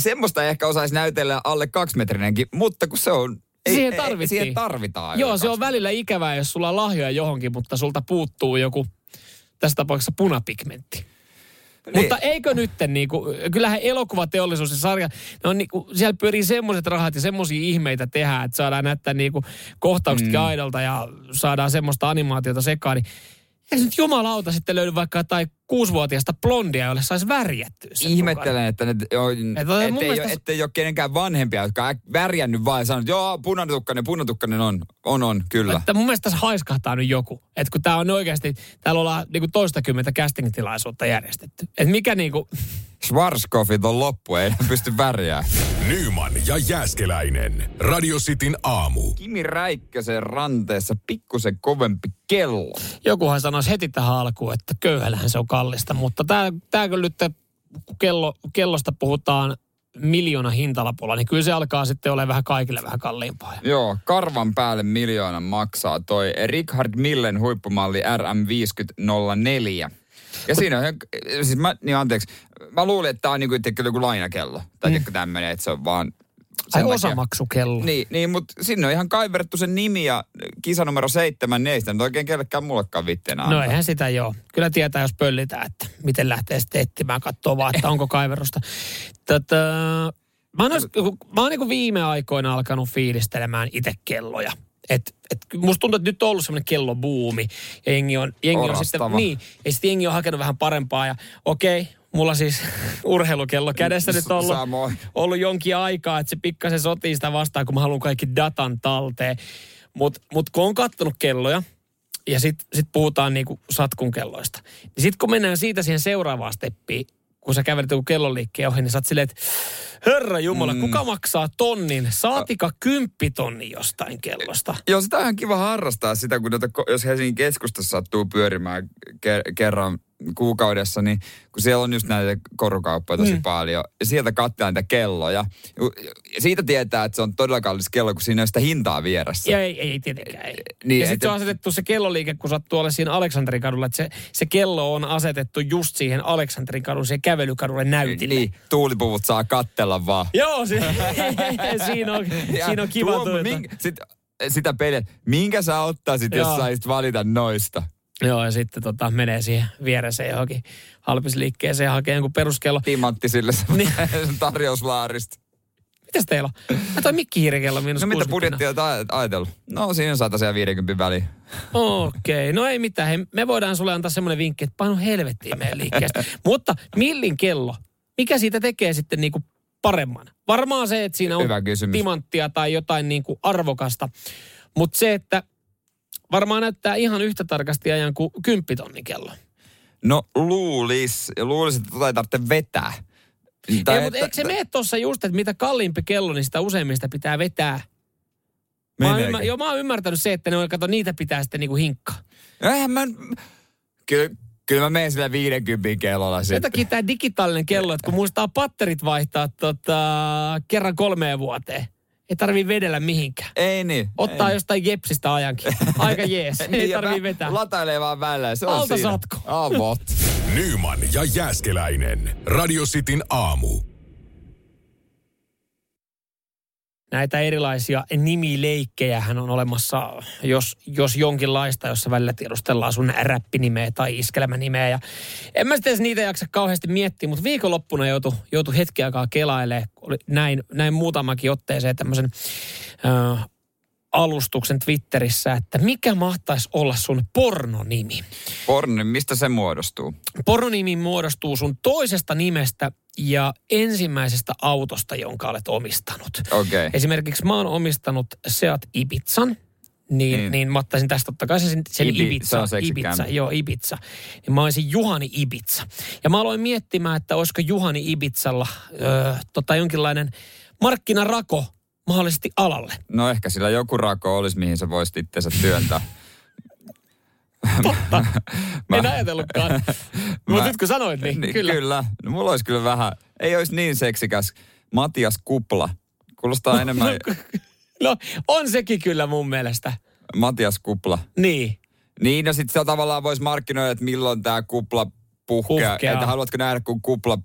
S3: semmoista ehkä osaisi näytellä alle kaksimetrinenkin, mutta kun se on
S2: ei, siihen tarvittiin. Ei,
S3: siihen tarvitaan.
S2: Joo, se on välillä ikävää, jos sulla on lahjoja johonkin, mutta sulta puuttuu joku, tässä tapauksessa punapigmentti. Niin. Mutta eikö nyt, niin kuin, kyllähän elokuvateollisuus ja sarja, ne on niin kuin, siellä pyörii semmoiset rahat ja semmoisia ihmeitä tehdä, että saadaan näyttää niin kuin, kohtaukset mm. aidolta ja saadaan semmoista animaatiota sekaan, niin Eikö nyt jumalauta sitten löydy vaikka tai kuusivuotiaista blondia, jolle saisi värjättyä
S3: Ihmettelen, että ne, jo, että et, mielestä... ole, ettei ole kenenkään vanhempia, jotka on värjännyt vaan ja sanonut, joo, punatukkainen, punatukkainen on, on, on, kyllä.
S2: Että mun mielestä tässä haiskahtaa nyt joku. Että kun tää on oikeasti, täällä ollaan niinku toistakymmentä casting-tilaisuutta järjestetty. Että mikä niinku...
S3: Schwarzkopfit on loppu, ei pysty värjää.
S1: Nyman ja Jääskeläinen. Radio Cityn aamu.
S3: Kimi Räikkösen ranteessa pikkusen kovempi kello.
S2: Jokuhan sanoisi heti tähän alkuun, että köyhällähän se on kallista, mutta tämä, tämä kyllä nyt, kun kello, kellosta puhutaan miljoona hintalapulla, niin kyllä se alkaa sitten olla vähän kaikille vähän kalliimpaa.
S3: Joo, karvan päälle miljoonan maksaa toi Richard Millen huippumalli RM5004. Ja siinä on, siis mä, niin anteeksi, mä luulin, että tämä on niin kuin, joku lainakello. Tai mm. tämmöinen, että se on vaan
S2: Ai osamaksukello.
S3: Niin, niin mutta sinne on ihan kaiverrettu sen nimi ja kisa numero seitsemän, niin ei sitä nyt oikein kellekään mullekaan vitteenä
S2: No eihän sitä joo. Kyllä tietää, jos pöllitään, että miten lähtee sitten etsimään, katsoa vaan, että onko kaiverusta. Tätä, mä oon, mä oon niin viime aikoina alkanut fiilistelemään itse kelloja. Et, et musta tuntuu, että nyt on ollut semmoinen kellobuumi. Ja jengi on, jengi on sitten, niin, ja sitten jengi on hakenut vähän parempaa. Ja okei, mulla siis urheilukello kädessä nyt ollut, ollut jonkin aikaa, että se pikkasen sotii sitä vastaan, kun mä haluan kaikki datan talteen. Mutta mut kun on kattonut kelloja, ja sitten sit puhutaan niinku satkun kelloista, niin sitten kun mennään siitä siihen seuraavaan steppiin, kun sä kävelet joku kellonliikkeen ohi, niin sä oot silleen, että herra jumala, mm. kuka maksaa tonnin, saatika kymppitonni jostain kellosta?
S3: Joo, sitä on ihan kiva harrastaa sitä, kun jos Helsingin keskustassa sattuu pyörimään kerran kuukaudessa, niin kun siellä on just näitä korukauppoja tosi mm. paljon, ja sieltä katsotaan niitä kelloja. Ja siitä tietää, että se on todella kallis kello, kun siinä on sitä hintaa vieressä.
S2: Ja ei, ei tietenkään. Ei. Niin, ja sitten se on asetettu se kelloliike, kun sä tuolla siinä Aleksanterin kadulla, että se, se kello on asetettu just siihen Aleksanterin kadun, siihen kävelykadulle näytille.
S3: Niin, tuulipuvut saa kattella vaan.
S2: Joo, si- siinä, on, siinä on kiva tuo,
S3: minkä, sit, sitä peliä, minkä sä ottaisit, jos saisit valita noista?
S2: Joo, ja sitten tota, menee siihen vieressä johonkin halpisliikkeeseen ja hakee jonkun peruskello.
S3: Timantti sille niin. tarjouslaarista.
S2: Mitäs teillä on? Mä toi mikkihiirikello miinus
S3: No mitä budjettia ajatellut? No siinä on tosiaan 50 väliin.
S2: Okei, okay. no ei mitään. Hei, me voidaan sulle antaa semmoinen vinkki, että painu helvettiin meidän liikkeestä. Mutta millin kello, mikä siitä tekee sitten niinku paremman? Varmaan se, että siinä on timanttia tai jotain niinku arvokasta. Mutta se, että varmaan näyttää ihan yhtä tarkasti ajan kuin kymppitonnin kello.
S3: No luulis, luulis, että tota ei tarvitse vetää.
S2: Tai ei, mutta eikö se mene tuossa just, että mitä kalliimpi kello, niin sitä useimmista pitää vetää? Mä oon, ymmär, joo, mä oon ymmärtänyt se, että ne on, kato, niitä pitää sitten niinku hinkkaa.
S3: Eihän mä... Kyllä, kyllä mä menen sillä 50 kellolla sitten.
S2: Jotakin tämä digitaalinen kello, että kun muistaa patterit vaihtaa tota, kerran kolmeen vuoteen. Ei tarvii vedellä mihinkään.
S3: Ei niin.
S2: Ottaa
S3: ei.
S2: jostain jepsistä ajankin. Aika jees. niin, ei tarvii vetää.
S3: Latailee vaan välillä. Se on Alta siinä.
S2: satko.
S3: Avot.
S1: Nyman ja Jääskeläinen. Radio Cityn aamu
S2: näitä erilaisia nimileikkejä on olemassa, jos, jos jonkinlaista, jossa välillä tiedustellaan sun räppinimeä tai iskelmänimeä. Ja en mä sitten niitä jaksa kauheasti miettiä, mutta viikonloppuna joutui, joutui hetki aikaa kelailemaan. näin, näin muutamakin otteeseen tämmöisen äh, alustuksen Twitterissä, että mikä mahtaisi olla sun pornonimi?
S3: Porno, mistä se muodostuu?
S2: Pornonimi muodostuu sun toisesta nimestä ja ensimmäisestä autosta, jonka olet omistanut.
S3: Okay.
S2: Esimerkiksi mä oon omistanut Seat Ibizan, niin, niin. niin mä ottaisin tästä totta kai sen, sen Ibi, Ibiza.
S3: Se
S2: Ibiza, joo, Ibiza. Niin mä olisin Juhani Ibiza. Ja mä aloin miettimään, että olisiko Juhani Ibizalla ö, tota jonkinlainen markkinarako mahdollisesti alalle?
S3: No ehkä sillä joku rako olisi, mihin sä voisit itseensä työntää.
S2: Totta.
S3: Mä-
S2: en ajatellutkaan. Mutta nyt kun sanoit, niin,
S3: Niin,
S2: kyllä.
S3: kyllä. No, mulla olisi kyllä vähän, ei olisi niin seksikäs. Matias Kupla. Kuulostaa enemmän
S2: No on sekin kyllä mun mielestä.
S3: Matias Kupla.
S2: Niin.
S3: Niin, no sitten tavallaan voisi markkinoida, että milloin tämä kupla puhkeaa.
S2: Puhkeaa.
S3: Että haluatko nähdä, kun kupla...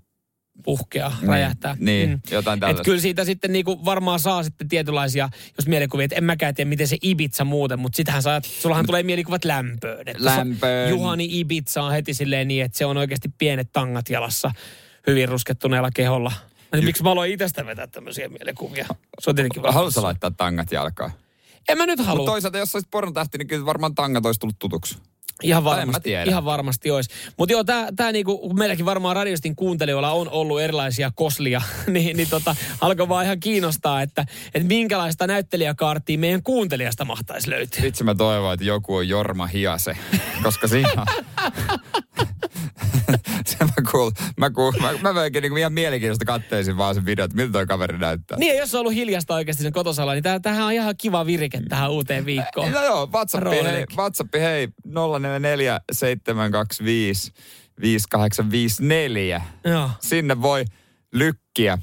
S2: puhkea,
S3: Niin,
S2: räjähtää.
S3: niin, jotain
S2: Et
S3: tällaista.
S2: kyllä siitä sitten niinku varmaan saa sitten tietynlaisia, jos mielikuvia, että en mäkään tiedä, miten se Ibiza muuten, mutta sitähän saa, sullahan tulee mielikuvat lämpöön. Että
S3: Lämpöön.
S2: Juhani Ibiza on heti silleen niin, että se on oikeasti pienet tangat jalassa hyvin ruskettuneella keholla. Niin miksi mä aloin itsestä vetää tämmöisiä mielikuvia? Se on tietenkin
S3: Haluatko laittaa tangat jalkaan?
S2: En mä nyt
S3: Mutta
S2: halua.
S3: toisaalta, jos olisit pornotähti, niin kyllä varmaan tangat olisi tullut tutuksi.
S2: Ihan varmasti, ihan varmasti olisi. Mutta joo, tää, tää niinku, kun meilläkin varmaan radiostin kuuntelijoilla on ollut erilaisia koslia, niin, niin tota, alkoi vaan ihan kiinnostaa, että, että minkälaista näyttelijäkaartia meidän kuuntelijasta mahtaisi löytyä.
S3: Itse mä toivon, että joku on Jorma Hiase, koska siinä. se mä kuul, mä kuul, mä, mä oikein niin ihan mielenkiintoista katteisin vaan sen videon, että miltä toi kaveri näyttää.
S2: Niin, jos on ollut hiljasta oikeasti sen kotosalla, niin tää, tämähän on ihan kiva virike tähän uuteen viikkoon.
S3: No joo, WhatsApp, hei, WhatsApp hei 044 725 5854.
S2: Joo,
S3: Sinne voi lykkiä.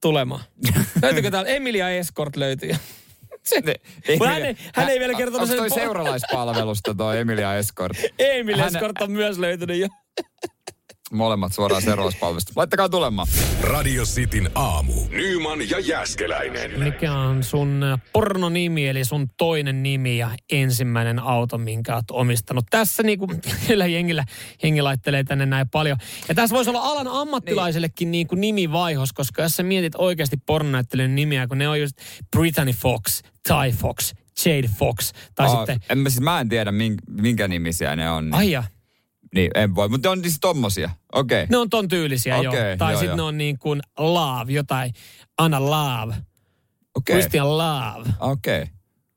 S2: tulemaan. Löytyykö täällä? Emilia Escort löytyy. Se,
S3: Ne-
S2: Mutta hän, ei, hän ei vielä kertonut
S3: Onko
S2: sen.
S3: toi
S2: po-
S3: seuralaispalvelusta toi Emilia Escort?
S2: Emilia
S3: Hän-
S2: Escort on myös löytynyt jo.
S3: Molemmat suoraan seuralaispalvelusta. Laittakaa tulemaan.
S1: Radio Cityn aamu. Nyman ja Jäskeläinen.
S2: Mikä on sun pornonimi, eli sun toinen nimi ja ensimmäinen auto, minkä oot omistanut? Tässä niinku, kyllä jengillä, jengi laittelee tänne näin paljon. Ja tässä voisi olla alan ammattilaisellekin niin. kuin nimivaihos, koska jos sä mietit oikeasti pornonäyttelijän nimiä, kun ne on just Brittany Fox, Ty Fox, Jade Fox, tai
S3: Aa,
S2: sitten...
S3: en, mä, siis mä en tiedä, minkä, minkä nimisiä ne on.
S2: Ai ja,
S3: Niin, en voi. Mutta on siis tommosia. Okei. Okay.
S2: ne on ton tyylisiä
S3: Okei,
S2: jo. Tai
S3: joo,
S2: sitten
S3: joo.
S2: ne on niin kuin Love, jotain Anna Love,
S3: Okei.
S2: Christian Love,
S3: Okei.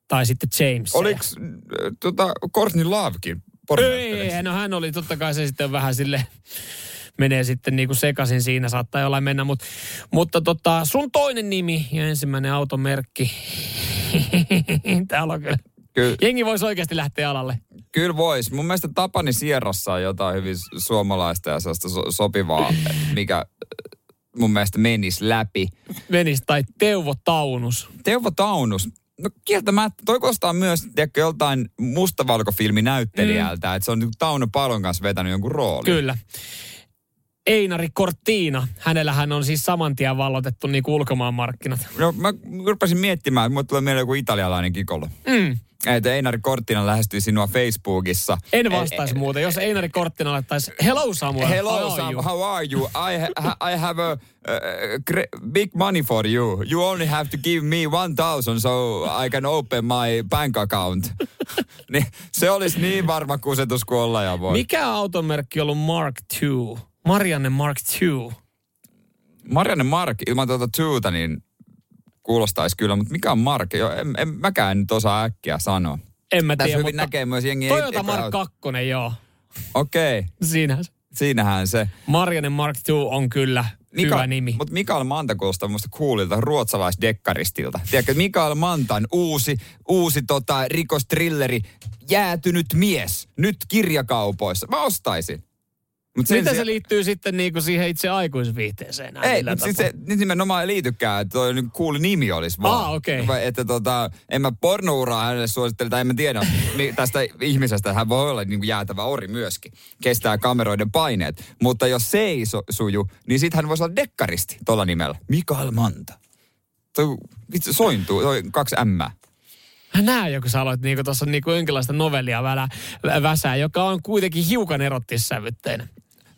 S2: tai sitten James.
S3: Oliks äh, tota, Courtney Lovekin?
S2: Ei, no hän oli, totta kai se sitten vähän sille menee sitten niinku sekaisin siinä, saattaa jollain mennä, Mut, mutta tota, sun toinen nimi ja ensimmäinen automerkki. Täällä on kyllä.
S3: Kyllä,
S2: Jengi voisi oikeasti lähteä alalle.
S3: Kyllä vois. Mun mielestä Tapani Sierrassa on jotain hyvin suomalaista ja sellaista so- sopivaa, mikä äh, mun mielestä menisi läpi.
S2: Menis tai Teuvo Taunus.
S3: Teuvo Taunus. No kieltämättä, toi kostaa myös tiedätkö, joltain mustavalkofilminäyttelijältä, mm. että se on niinku Tauno Palon kanssa vetänyt jonkun roolin.
S2: Kyllä. Einari Cortina. Hänellähän on siis saman tien vallotettu niin ulkomaan markkinat.
S3: No mä rupesin miettimään, että mulle tulee mieleen joku italialainen kikolo.
S2: Mm.
S3: Että Einari Korttina lähestyi sinua Facebookissa.
S2: En vastaisi muuten. Jos Einari Cortina laittaisi, hello Samuel,
S3: Hello
S2: how are
S3: Sam,
S2: you?"
S3: how are you? I, ha- I have a uh, big money for you. You only have to give me 1000 so I can open my bank account. niin, se olisi niin varma kusetus kuin olla ja voi.
S2: Mikä automerkki on ollut Mark II? Marianne Mark II.
S3: Marianne Mark ilman tuota tuuta niin kuulostaisi kyllä, mutta mikä on Mark? Jo, en, en mäkään nyt osaa äkkiä sanoa.
S2: En mä
S3: Tässä
S2: tiedä,
S3: hyvin
S2: mutta
S3: näkee myös jengi.
S2: Toyota Mark 2, joo.
S3: Okei, okay,
S2: Siinä se.
S3: siinähän se.
S2: Marianne Mark II on kyllä hyvä nimi.
S3: Mutta Mikael Manta kuulostaa musta coolilta ruotsalaisdekkaristilta. Tiedätkö, Mikael Mantan uusi, uusi tota, rikostrilleri, jäätynyt mies, nyt kirjakaupoissa. Mä ostaisin. Mut sen
S2: Miten se
S3: sijaan-
S2: liittyy sitten niinku siihen itse aikuisviihteeseen?
S3: Ei, mutta siis se niin nimenomaan ei liitykään, että toi nyt cool nimi olisi vaan.
S2: Aa, okei.
S3: Vai Että tota, en mä pornouraa hänelle suosittele, tai en mä tiedä mi- tästä ihmisestä, hän voi olla niin kuin jäätävä ori myöskin. Kestää kameroiden paineet. Mutta jos se ei so, suju, niin sit hän voisi olla dekkaristi tuolla nimellä. Mikael Manta. Toi vitsi sointuu, toi kaksi M.
S2: Mä näen jo, kun sä aloit niinku tuossa niinku jonkinlaista novellia välä, vä- väsää, joka on kuitenkin hiukan erottissävytteinen.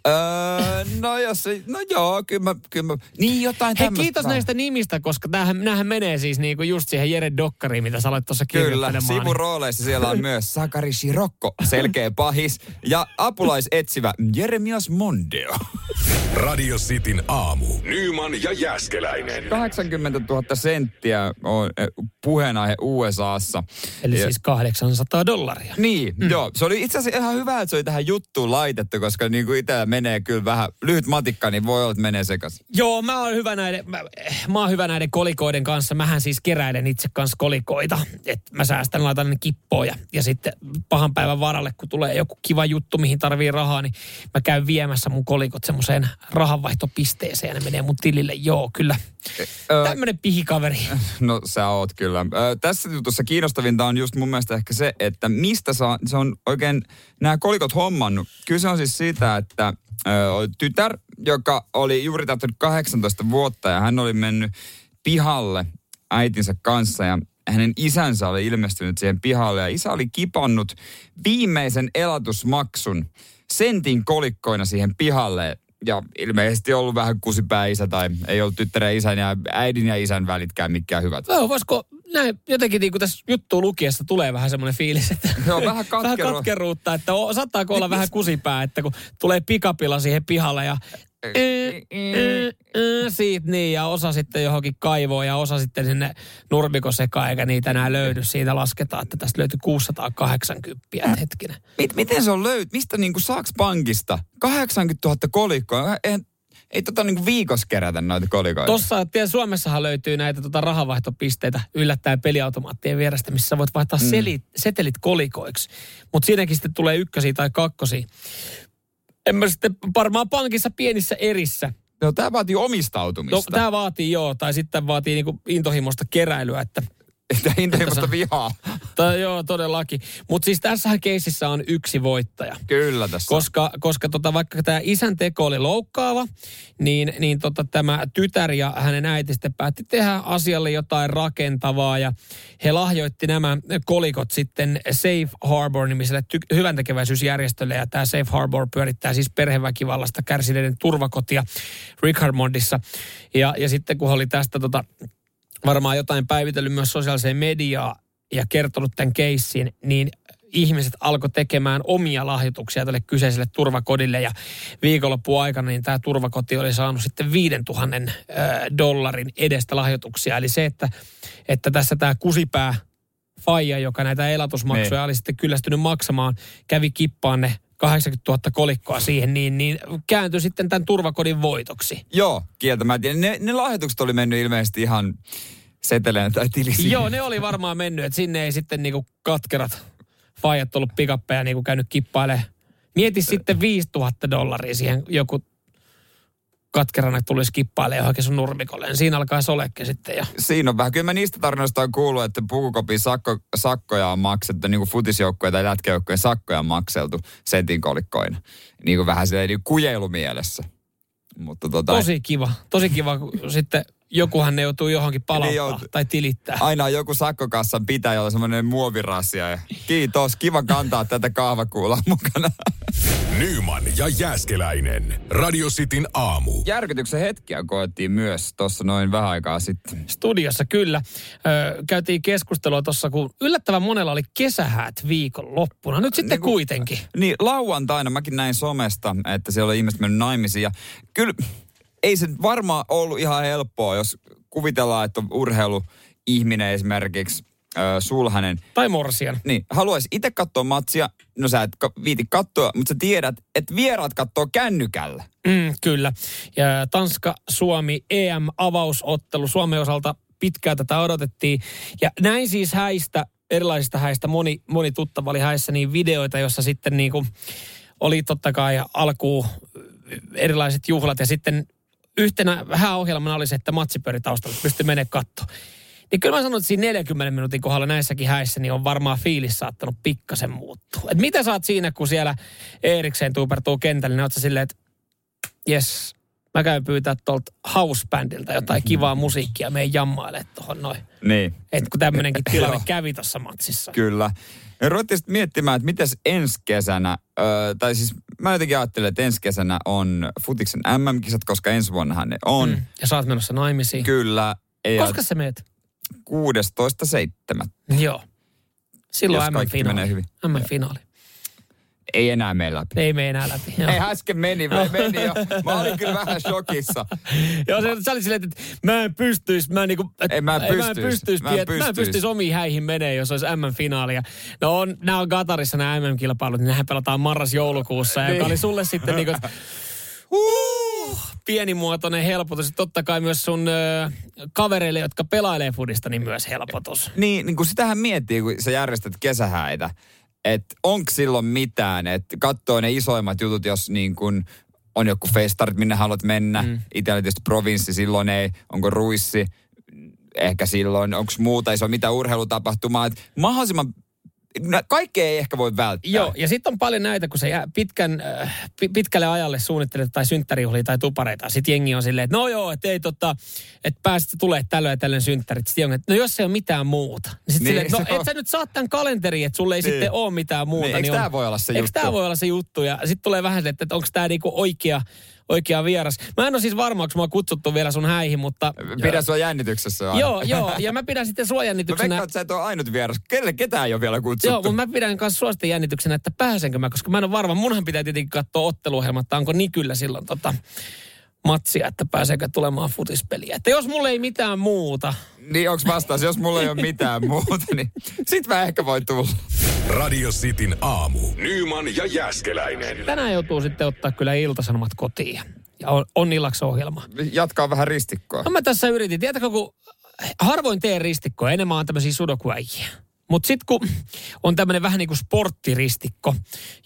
S3: Öö, no jos se, no joo, kyllä mä, kyllä mä, niin jotain
S2: Hei, kiitos
S3: vaan.
S2: näistä nimistä, koska tämähän, näähän menee siis niinku just siihen Jere Dokkariin, mitä sä aloit tuossa
S3: Kyllä, sivurooleissa siellä on myös Sakari Sirokko, selkeä pahis, ja apulaisetsivä Jeremias Mondeo.
S1: Radio Cityn aamu. Nyman ja Jäskeläinen.
S3: 80 000 senttiä on eh, puheenaihe USAssa.
S2: Eli
S3: Ja-
S2: siis 800 dollaria.
S3: Niin, mm. joo. Se oli itse asiassa ihan hyvä, että se oli tähän juttuun laitettu, koska niin kuin itsellä menee kyllä vähän, lyhyt matikka, niin voi olla, että menee sekaisin.
S2: Joo, mä oon hyvä näiden, mä, mä oon hyvä näiden kolikoiden kanssa. Mähän siis keräilen itse kanssa kolikoita. Et mä säästän, laitan ne kippoja. Ja sitten pahan päivän varalle, kun tulee joku kiva juttu, mihin tarvii rahaa, niin mä käyn viemässä mun kolikot semmoiseen rahanvaihtopisteeseen ja ne menee mun tilille. Joo, kyllä. Tämmönen pihikaveri.
S3: No sä oot kyllä. Ö, tässä jutussa kiinnostavinta on just mun mielestä ehkä se, että mistä saa, se on oikein nämä kolikot hommannut. Kyse on siis siitä, että ö, tytär, joka oli juuri täyttänyt 18 vuotta ja hän oli mennyt pihalle äitinsä kanssa ja hänen isänsä oli ilmestynyt siihen pihalle ja isä oli kipannut viimeisen elatusmaksun sentin kolikkoina siihen pihalle ja ilmeisesti ollut vähän kusipää isä tai ei ollut tyttären isän ja äidin ja isän välitkään mikään hyvät.
S2: Joo, voisiko näin jotenkin niin kuin tässä juttu lukiessa tulee vähän semmoinen fiilis, että
S3: Joo, vähän, katkeru...
S2: vähän katkeruutta, että o, saattaako olla vähän kusipää, että kun tulee pikapilla siihen pihalle ja siitä niin, ja osa sitten johonkin kaivoon ja osa sitten sinne nurmikosekaan, eikä niitä enää löydy. Siitä lasketaan, että tästä löytyy 680 hetkinen.
S3: Mit, miten se on löyt? Mistä niinku saaks pankista 80 000 kolikkoa? Eihän, ei tota niinku viikossa kerätä noita kolikoita.
S2: Tossa, tiedä, Suomessahan löytyy näitä tota rahavaihtopisteitä yllättäen peliautomaattien vierestä, missä sä voit vaihtaa mm. selit, setelit kolikoiksi. Mutta siinäkin sitten tulee ykkösiä tai kakkosia. En mä sitten varmaan pankissa pienissä erissä.
S3: No tämä vaatii omistautumista.
S2: No, tämä vaatii joo, tai sitten vaatii niinku intohimoista keräilyä, että
S3: Että intohimoista vihaa.
S2: Tai joo, todellakin. Mutta siis tässähän keisissä on yksi voittaja.
S3: Kyllä tässä.
S2: Koska, koska tota, vaikka tämä isän teko oli loukkaava, niin, niin tota, tämä tytär ja hänen äiti sitten päätti tehdä asialle jotain rakentavaa. Ja he lahjoitti nämä kolikot sitten Safe Harbor-nimiselle ty- hyväntekeväisyysjärjestölle. Ja tämä Safe Harbor pyörittää siis perheväkivallasta kärsineiden turvakotia Richardmondissa. Ja, ja sitten kun oli tästä tota, varmaan jotain päivitellyt myös sosiaaliseen mediaan ja kertonut tämän keissin, niin ihmiset alkoi tekemään omia lahjoituksia tälle kyseiselle turvakodille ja viikonloppuun aikana niin tämä turvakoti oli saanut sitten 5000 äh, dollarin edestä lahjoituksia. Eli se, että, että tässä tämä kusipää faija, joka näitä elatusmaksuja
S3: Niin.
S2: oli sitten kyllästynyt maksamaan, kävi kippaan ne 80 000 kolikkoa siihen, niin, niin kääntyi sitten tämän turvakodin voitoksi.
S3: Joo, kieltämättä. Ne, ne lahjoitukset oli mennyt ilmeisesti ihan seteleen tai tilisiin.
S2: Joo, ne oli varmaan mennyt, että sinne ei sitten niinku katkerat faijat ollut pikappeja niinku käynyt kippailemaan. Mieti sitten 5000 dollaria siihen joku katkerana tulisi kippailemaan johonkin sun nurmikolle. Niin siinä alkaa solekki sitten ja
S3: Siinä on vähän. Kyllä mä niistä tarinoista on kuullut, että pukukopin sakko, sakkoja on maksettu, niin kuin futisjoukkoja tai lätkäjoukkojen sakkoja on makseltu sentin kolikkoina. Niin kuin vähän silleen niin kujeilumielessä. Mutta tota,
S2: tosi kiva. Tosi kiva, kun sitten jokuhan ne joutuu johonkin palauttaa
S3: joutuu.
S2: tai tilittää.
S3: aina on joku sakkokassan pitäjä, jolla on semmoinen muovirasia. Ja kiitos, kiva kantaa tätä kahvakuulaa mukana.
S1: Nyman ja Jääskeläinen. Radio Cityn aamu.
S3: Järkytyksen hetkiä koettiin myös tuossa noin vähän aikaa sitten.
S2: Studiossa kyllä. Ö, käytiin keskustelua tuossa, kun yllättävän monella oli kesähäät viikon loppuna. Nyt sitten
S3: Niin kuin-
S2: kuitenkin.
S3: Niin, lauantaina mäkin näin somesta, että siellä oli ihmiset mennyt naimisiin. Ja kyllä ei se varmaan ollut ihan helppoa, jos kuvitellaan, että on urheiluihminen esimerkiksi, äh, sulhanen.
S2: Tai morsian.
S3: Niin, haluaisi itse katsoa matsia. No sä et viiti katsoa, mutta sä tiedät, että vieraat katsoo kännykällä.
S2: Mm, kyllä. Ja Tanska-Suomi EM-avausottelu Suomen osalta pitkään tätä odotettiin. Ja näin siis häistä, erilaisista häistä, moni, moni tuttava oli häissä niin videoita, jossa sitten niin kuin oli totta kai alkuun erilaiset juhlat ja sitten yhtenä hääohjelmana oli se, että matsipyöri taustalla pystyi menemään katsoa. Niin kyllä mä sanon, että siinä 40 minuutin kohdalla näissäkin häissä niin on varmaan fiilis saattanut pikkasen muuttua. Et mitä saat siinä, kun siellä Erikseen tuupertuu kentälle, niin oot sä silleen, että jes, mä käyn pyytää tuolta housebandilta jotain kivaa musiikkia, meidän jammaille tuohon noin.
S3: Niin,
S2: Et kun tämmönenkin tilanne kävi tuossa matsissa.
S3: kyllä. Ja ruvettiin sitten miettimään, että mitäs ensi kesänä, öö, tai siis mä jotenkin ajattelen, että ensi kesänä on futiksen MM-kisat, koska ensi vuonnahan ne on.
S2: Mm. Ja sä oot menossa naimisiin.
S3: Kyllä. Ja
S2: Koska sä meet?
S3: 16.7.
S2: Joo. Silloin
S3: Jos kaikki
S2: M-finaali.
S3: menee hyvin.
S2: M-finaali.
S3: Ei enää mene läpi.
S2: Ei mene enää läpi. Joo.
S3: Ei äsken meni, meni jo. Mä olin kyllä vähän shokissa.
S2: Joo, se, se oli silleen, että mä en pystyis, mä, niinku, et,
S3: Ei, mä en
S2: Mä en
S3: pystyis.
S2: pystyis,
S3: Mä en
S2: en pystyis, mä en
S3: pystyis.
S2: pystyis omiin häihin menee, jos olisi MM-finaalia. No on, nämä on Katarissa nämä MM-kilpailut, niin nehän pelataan marras-joulukuussa,
S3: Niin.
S2: joka oli sulle sitten niinku, Uh, pienimuotoinen helpotus. Totta kai myös sun ö, kavereille, jotka pelailee fudista, niin myös helpotus.
S3: Niin, niin kun sitähän miettii, kun sä järjestät kesähäitä, että onko silloin mitään, että katsoo ne isoimmat jutut, jos niin kun on joku festarit, minne haluat mennä. Mm. Itsellä tietysti provinssi, silloin ei. Onko ruissi, ehkä silloin. Onko muuta iso, mitä urheilutapahtumaa. Et mahdollisimman kaikkea ei ehkä voi välttää.
S2: Joo, ja sitten on paljon näitä, kun se jää pitkän, äh, pitkälle ajalle suunnittelet tai synttärijuhlia tai tupareita. Sitten jengi on silleen, että no joo, että ei tota, että pääsit tulee tällöin ja tällöin synttärit. Sitten että no jos ei ole mitään muuta. Niin sitten niin, silleen, no et sä nyt saa tämän kalenterin, että sulle ei niin. sitten ole mitään muuta. Niin,
S3: eikö niin tämä voi olla se
S2: eikö
S3: juttu?
S2: tämä voi olla se juttu? Ja sitten tulee vähän se, että onko tämä niinku oikea oikea vieras. Mä en ole siis varma, onko mua kutsuttu vielä sun häihin, mutta...
S3: Pidä sua jännityksessä aina.
S2: Joo, joo, ja mä pidän sitten sua jännityksenä... Mä
S3: veikkaan, että sä et ole ainut vieras. Kelle ketään ei ole vielä kutsuttu.
S2: Joo, mutta mä pidän kanssa sua sitten jännityksenä, että pääsenkö mä, koska mä en ole varma. Munhan pitää tietenkin katsoa otteluohjelma, että onko Nikyllä silloin tota, matsia, että pääseekö tulemaan futispeliä. Että jos mulla ei mitään muuta.
S3: Niin onks vastaus, jos mulla ei ole mitään muuta, niin sit mä ehkä voin tulla.
S1: Radio Cityn aamu. Nyman ja Jäskeläinen.
S2: Tänään joutuu sitten ottaa kyllä iltasanomat kotiin. Ja on, on illaksi ohjelma.
S3: Jatkaa vähän ristikkoa.
S2: No mä tässä yritin. Tiedätkö, kun harvoin teen ristikkoa, enemmän on tämmöisiä sudokuäjiä. Mutta sitten kun on tämmöinen vähän niin kuin sporttiristikko,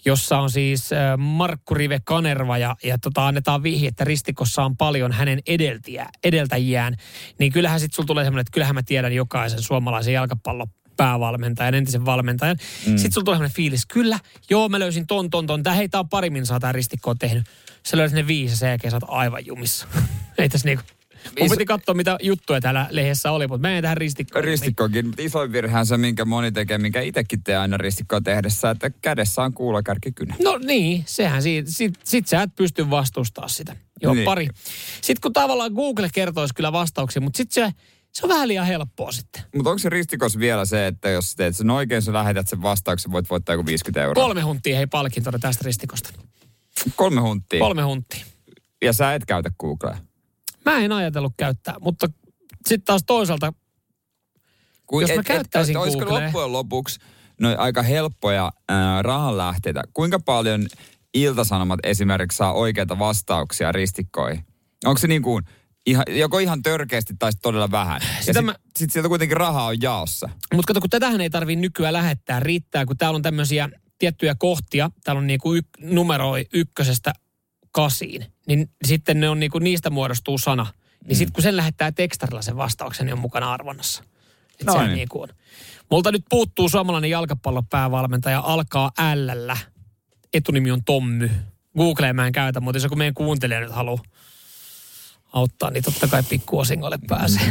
S2: jossa on siis äh, Markku Rive Kanerva ja, ja tota, annetaan vihje, että ristikossa on paljon hänen edeltiä, edeltäjiään, niin kyllähän sitten sulla tulee semmoinen, että kyllähän mä tiedän jokaisen suomalaisen jalkapallon päävalmentajan, entisen valmentajan. Mm. Sitten sulla tulee semmoinen fiilis, kyllä, joo mä löysin ton, ton, ton. Tää, hei, tää on pari minsaa tää ristikko tehnyt. Sä löysit ne viisi ja sen jälkeen sä oot aivan jumissa. Ei tässä niinku... Mun piti katsoa, mitä juttuja täällä lehdessä oli, mutta mä en tähän ristikkoon.
S3: Ristikkokin. Isoin virhehän se, minkä moni tekee, minkä itsekin tee aina ristikkoa tehdessä, että kädessä on kuulakärkikynä.
S2: No niin, sehän siitä. Sit, sit sä et pysty vastustaa sitä. Joo, niin. pari. Sitten kun tavallaan Google kertoisi kyllä vastauksia, mutta sitten se, se on vähän liian helppoa sitten.
S3: Mutta onko se ristikos vielä se, että jos teet sen oikein, sä lähetät sen vastauksen, voit voittaa joku 50 euroa?
S2: Kolme hunttia hei palkintona tästä ristikosta.
S3: Kolme hunttia?
S2: Kolme hunttia.
S3: Ja sä et käytä Googlea?
S2: Mä en ajatellut käyttää, mutta sitten taas toisaalta, Kui, jos et, mä käyttäisin et, et, Googlea...
S3: loppujen lopuksi noin aika helppoja äh, rahanlähteitä? Kuinka paljon iltasanomat esimerkiksi saa oikeita vastauksia ristikkoihin? Onko se niin kuin ihan, joko ihan törkeästi tai todella vähän? Sitten mä... sit sieltä kuitenkin rahaa on jaossa.
S2: Mutta kato, kun tätähän ei tarvii nykyään lähettää, riittää, kun täällä on tämmöisiä tiettyjä kohtia. Täällä on niinku yk, numeroi ykkösestä kasiin, niin sitten ne on niinku, niistä muodostuu sana. Niin mm. sitten kun sen lähettää tekstarilla sen vastauksen, niin on mukana arvonnassa. Et no niin. Niinku on. Multa nyt puuttuu suomalainen jalkapallopäävalmentaja, alkaa L. Etunimi on Tommy. Googleen mä en käytä, mutta jos joku meidän kuuntelija nyt haluaa auttaa, niin totta kai pikkuosingolle pääsee.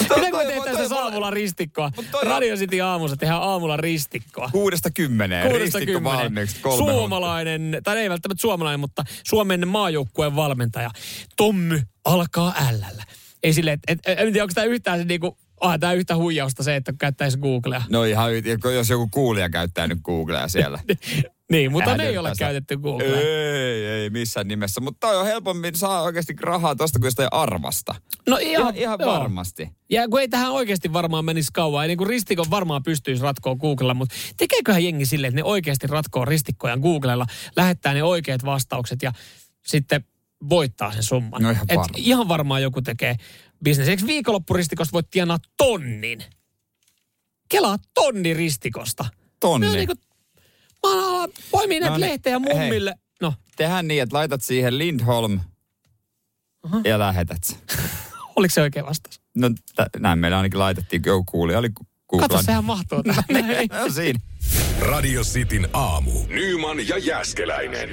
S2: Mitä kun tässä aamulla ristikkoa? Radio City aamussa tehdään aamulla ristikkoa.
S3: Kuudesta kymmeneen. Kuudesta ristikko valmiiksi.
S2: Suomalainen, tai ei välttämättä suomalainen, mutta Suomen maajoukkueen valmentaja. Tommy alkaa ällällä. Ei silleen, että et, en tiedä, onko tämä yhtään se niinku, Ah, tämä yhtä huijausta se, että käyttäisi Googlea.
S3: No ihan, jos joku kuulija käyttää nyt Googlea siellä.
S2: Niin, mutta ne ei ole käytetty Googlea.
S3: Ei, ei missään nimessä. Mutta toi on helpommin saa oikeasti rahaa tosta kuin sitä arvasta.
S2: No ihan, ihan,
S3: ihan varmasti.
S2: Ja kun ei tähän oikeasti varmaan menisi kauan. Ei niin kuin ristikon varmaan pystyisi ratkoa Googlella, mutta tekeeköhän jengi silleen, että ne oikeasti ratkoo ristikkoja Googlella, lähettää ne oikeat vastaukset ja sitten voittaa sen summan.
S3: No ihan, Et
S2: ihan varmaan joku tekee bisnes. Eikö viikonloppuristikosta voit tienaa tonnin? Kelaa tonni ristikosta.
S3: Tonni? No, niin kuin
S2: Mä poimin näitä no, niin. lehteä mummille. Hei. No.
S3: Tehän niin, että laitat siihen Lindholm uh-huh. ja lähetät sen.
S2: Oliko se oikein vastaus?
S3: No t- näin meillä ainakin laitettiin, kun kuuli, oli
S2: Googlan. Kato, sehän mahtuu tähän.
S3: no, siinä.
S1: Radio Cityn aamu. Nyman ja Jäskeläinen.